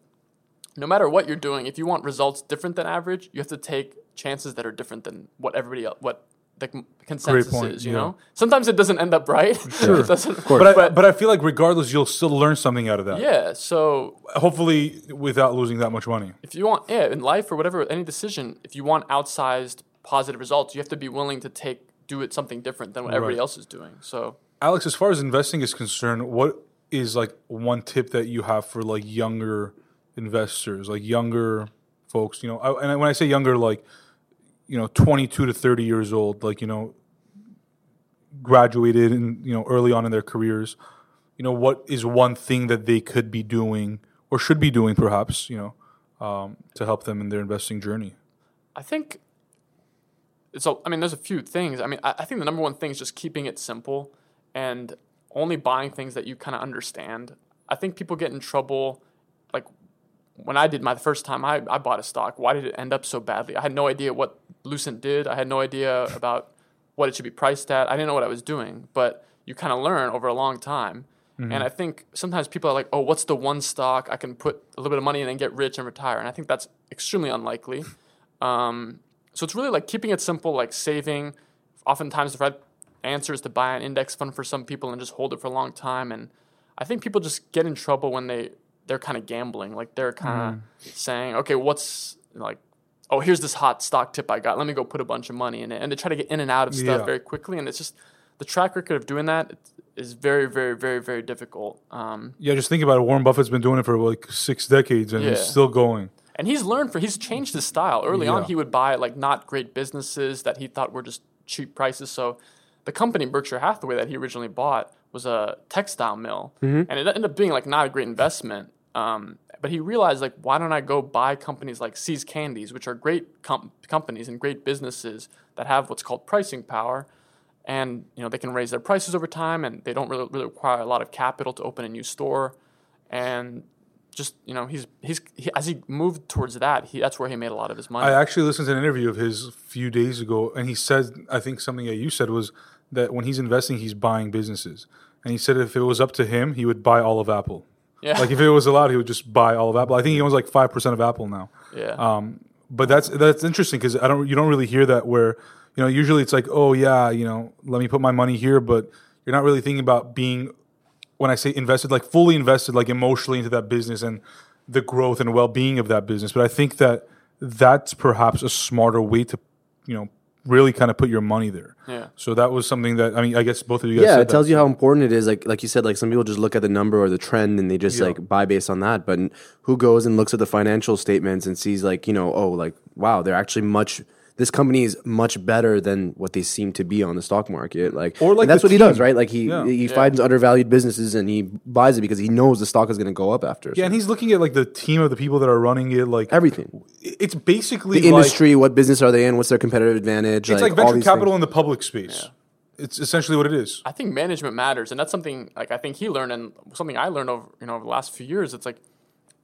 no matter what you're doing, if you want results different than average, you have to take chances that are different than what everybody else, what the con- consensus point, is. You yeah. know, sometimes it doesn't end up right. Sure. it doesn't. But I, but I feel like regardless, you'll still learn something out of that. yeah. So Hopefully, without losing that much money. if you want, yeah, in life or whatever, any decision, if you want outsized positive results, you have to be willing to take do it something different than what everybody else is doing. So Alex, as far as investing is concerned, what is like one tip that you have for like younger investors, like younger folks? You know, I, and when I say younger, like you know, twenty-two to thirty years old, like you know, graduated and you know, early on in their careers. You know, what is one thing that they could be doing or should be doing, perhaps? You know, um, to help them in their investing journey. I think so. I mean, there's a few things. I mean, I, I think the number one thing is just keeping it simple and only buying things that you kind of understand. I think people get in trouble. Like when I did my first time, I, I bought a stock. Why did it end up so badly? I had no idea what Lucent did. I had no idea about what it should be priced at. I didn't know what I was doing. But you kind of learn over a long time. And I think sometimes people are like, oh, what's the one stock I can put a little bit of money in and get rich and retire? And I think that's extremely unlikely. Um, so it's really like keeping it simple, like saving. Oftentimes, the right answer is to buy an index fund for some people and just hold it for a long time. And I think people just get in trouble when they they're kind of gambling, like they're kind of saying, okay, what's like, oh, here's this hot stock tip I got. Let me go put a bunch of money in it, and they try to get in and out of stuff Yeah. very quickly. And it's just the track record of doing that is very, very, very, very difficult. Um, Yeah, just think about it. Warren Buffett's been doing it for like six decades, and he's still going. And he's learned for he's changed his style. Early on, he would buy like not great businesses that he thought were just cheap prices. So the company Berkshire Hathaway that he originally bought was a textile mill, and it ended up being like not a great investment. Um, but he realized like, why don't I go buy companies like See's Candies, which are great com- companies and great businesses that have what's called pricing power, and you know they can raise their prices over time, and they don't really, really require a lot of capital to open a new store, and just you know he's he's he, as he moved towards that, he that's where he made a lot of his money. I actually listened to an interview of his a few days ago, and he said, I think something that you said was that when he's investing, he's buying businesses. And he said if it was up to him, he would buy all of Apple. Yeah, Like if it was allowed, he would just buy all of Apple. I think he owns like five percent of Apple now. yeah. Um, but that's that's interesting because I don't you don't really hear that where you know usually it's like oh yeah you know let me put my money here, but you're not really thinking about being when I say invested like fully invested like emotionally into that business and the growth and well being of that business. But I think that that's perhaps a smarter way to you know really kind of put your money there. Yeah. So that was something that I mean I guess both of you guys yeah, said it tells that. you how important it is. Like like you said, like some people just look at the number or the trend and they just Yeah. like buy based on that. But who goes and looks at the financial statements and sees like you know oh like wow they're actually much. This company is much better than what they seem to be on the stock market. Like, Or, like, and that's the what he does, right? Like he Yeah. he finds undervalued businesses and he buys it because he knows the stock is going to go up after. Yeah, So and he's looking at like the team of the people that are running it, like everything, it's basically the like, industry, what business are they in? What's their competitive advantage? It's like, all venture these capital things. in the public space. It's essentially what it is. I think management matters, and that's something like I think he learned, and something I learned over you know over the last few years. It's like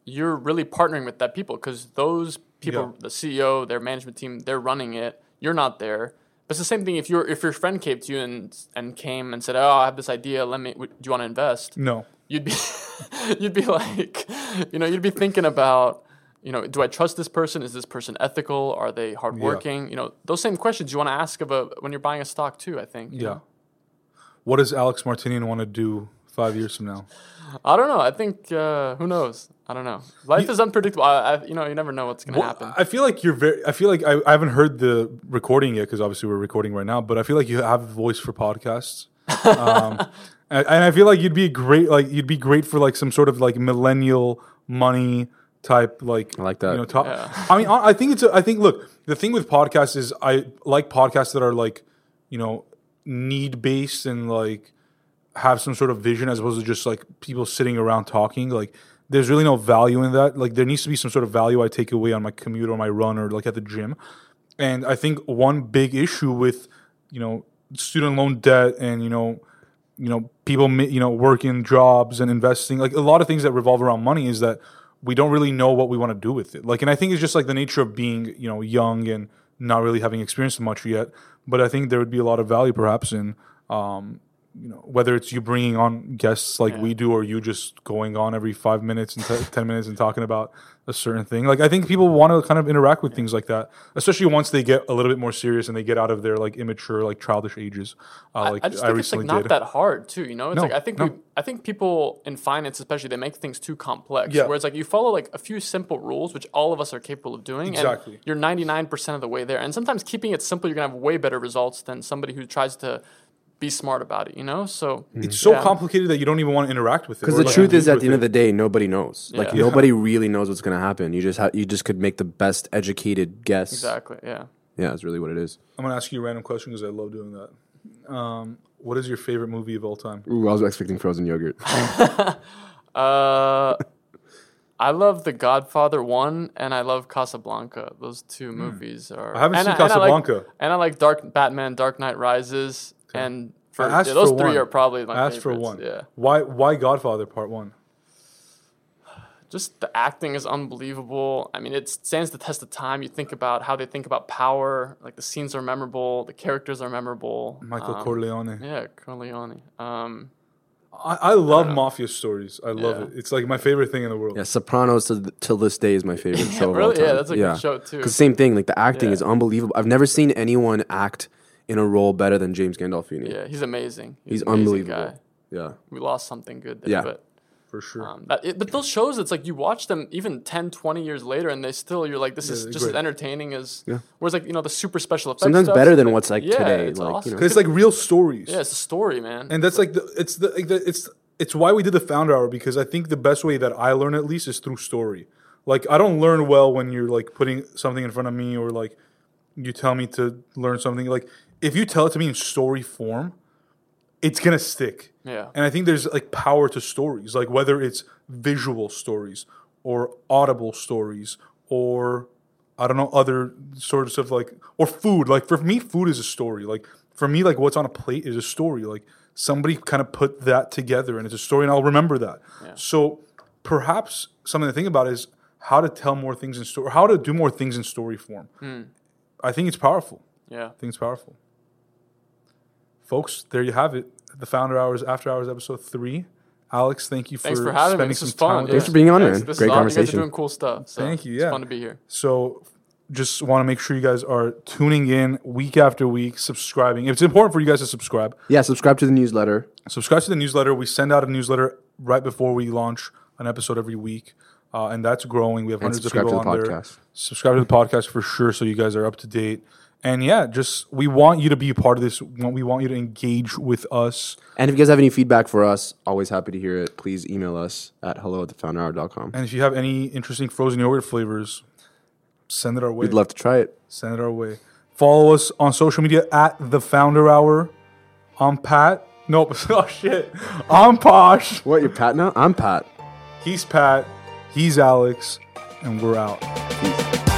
you're really partnering with that people because those people, Yeah. the CEO, their management team, they're running it. You're not there. But it's the same thing if your if your friend came to you and and came and said, "Oh, I have this idea. Let me. w- Do you want to invest?" No. You'd be you'd be like, you know, you'd be thinking about you know, do I trust this person? Is this person ethical? Are they hardworking? You know, those same questions you want to ask of a when you're buying a stock too. I think. Yeah. know? What does Alex Martinian want to do five years from now? I don't know. I think uh, who knows. I don't know. Life is unpredictable. I, I, you know, you never know what's gonna Well, happen. I feel like you're very. I feel like I, I haven't heard the recording yet because obviously we're recording right now. But I feel like you have a voice for podcasts, um, and, and I feel like you'd be great. Like you'd be great for like some sort of like millennial money type. Like I like that. You know, top, Yeah. I mean, I I think it's. A, I think look, the thing with podcasts is I like podcasts that are like, you know, need based and like have some sort of vision as opposed to just like people sitting around talking. Like there's really no value in that. Like there needs to be some sort of value I take away on my commute or my run or like at the gym. And I think one big issue with, you know, student loan debt and, you know, you know, people, you know, working jobs and investing, like a lot of things that revolve around money is that we don't really know what we want to do with it. Like, and I think it's just like the nature of being, you know, young and not really having experienced much yet. But I think there would be a lot of value perhaps in, um, you know, whether it's you bringing on guests like we do, or you just going on every five minutes and t- ten minutes and talking about a certain thing. Like I think people want to kind of interact with things like that, especially once they get a little bit more serious and they get out of their like immature, like childish ages. Uh, like I I, just think it's like not did. that hard too. You know, it's No, like I think no. we, I think people in finance, especially, they make things too complex. Yeah. Whereas like you follow like a few simple rules, which all of us are capable of doing, Exactly. and you're 99 percent of the way there. And sometimes keeping it simple, you're gonna have way better results than somebody who tries to be smart about it. You know, so It's so Yeah. complicated that you don't even want to interact with it. Because the like, truth is, at the end of the day, nobody knows. Like Yeah. nobody really knows what's gonna happen. You just ha- you just could make the best educated guess. exactly, yeah. Yeah, that's really what it is. I'm gonna ask you a random question because I love doing that. Um, what is your favorite movie of all time? Ooh, I was expecting frozen yogurt. Uh, I love The Godfather one, and I love Casablanca. Those two movies are. I haven't and seen and like- Casablanca. and I like Dark Batman, Dark Knight Rises, and for, I yeah, those for three one. are probably my I asked for one. Yeah, Why? Why Godfather Part One? just the acting is unbelievable. I mean, it stands the test of time. You think about how they think about power. Like the scenes are memorable, the characters are memorable. Michael Um, Corleone. Yeah, Corleone. Um, I, I love mafia stories. I love Yeah. it. It's like my favorite thing in the world. Yeah, Sopranos to th- till this day is my favorite show. of all really? Yeah, that's a good show, too. Because same thing, like the acting Yeah. is unbelievable. I've never seen anyone act in a role better than James Gandolfini. yeah, he's amazing. he's an amazing unbelievable. Guy. Yeah, We lost something good there, Yeah. but for sure. Um, that, it, but those shows, it's like you watch them even 10, 20 years later, and they still, you're like, this is they're just as entertaining as. Yeah. Whereas, like, you know, the super special effects. sometimes stuff, better than like- what's like yeah, today. It's like awesome. you know, Because it's like real stories. yeah, it's a story, man. and that's like the it's the, like the it's it's why we did the founder hour because I think the best way that I learn at least is through story. Like I don't learn well when you're like putting something in front of me or like you tell me to learn something. Like if you tell it to me in story form, it's gonna stick. yeah. And I think there's like power to stories, like whether it's visual stories or audible stories or I don't know other sorts of like or food. Like for me, food is a story. Like for me, like what's on a plate is a story. Like somebody kind of put that together and it's a story, and I'll remember that. So perhaps something to think about is how to tell more things in story, how to do more things in story form. Hmm. I think it's powerful. yeah. I think it's powerful. Folks, there you have it. The Founder Hours After Hours episode three. Alex, thank you for, Thanks for having me. spending This some is time fun. with yeah. us. for being on, Thanks. man. This Great is awesome. You guys conversation. are doing cool stuff. So Thank you, It's yeah. fun to be here. So just want to make sure you guys are tuning in week after week, subscribing. It's important for you guys to subscribe. yeah, subscribe to the newsletter. Subscribe to the newsletter. We send out a newsletter right before we launch an episode every week. Uh, and that's growing. We have And hundreds of subscribe people to on the there. podcast. Subscribe to the podcast for sure, so you guys are up to date. And yeah, just we want you to be a part of this. We want you to engage with us. And if you guys have any feedback for us, always happy to hear it. Please email us at hello at thefounderhour.com. And if you have any interesting frozen yogurt flavors, send it our way. We'd love to try it. Send it our way. Follow us on social media at the Founder Hour. I'm Pat. Nope. Oh shit. I'm Posh. What, you're Pat now? I'm Pat. He's Pat. He's Alex. And we're out. Peace.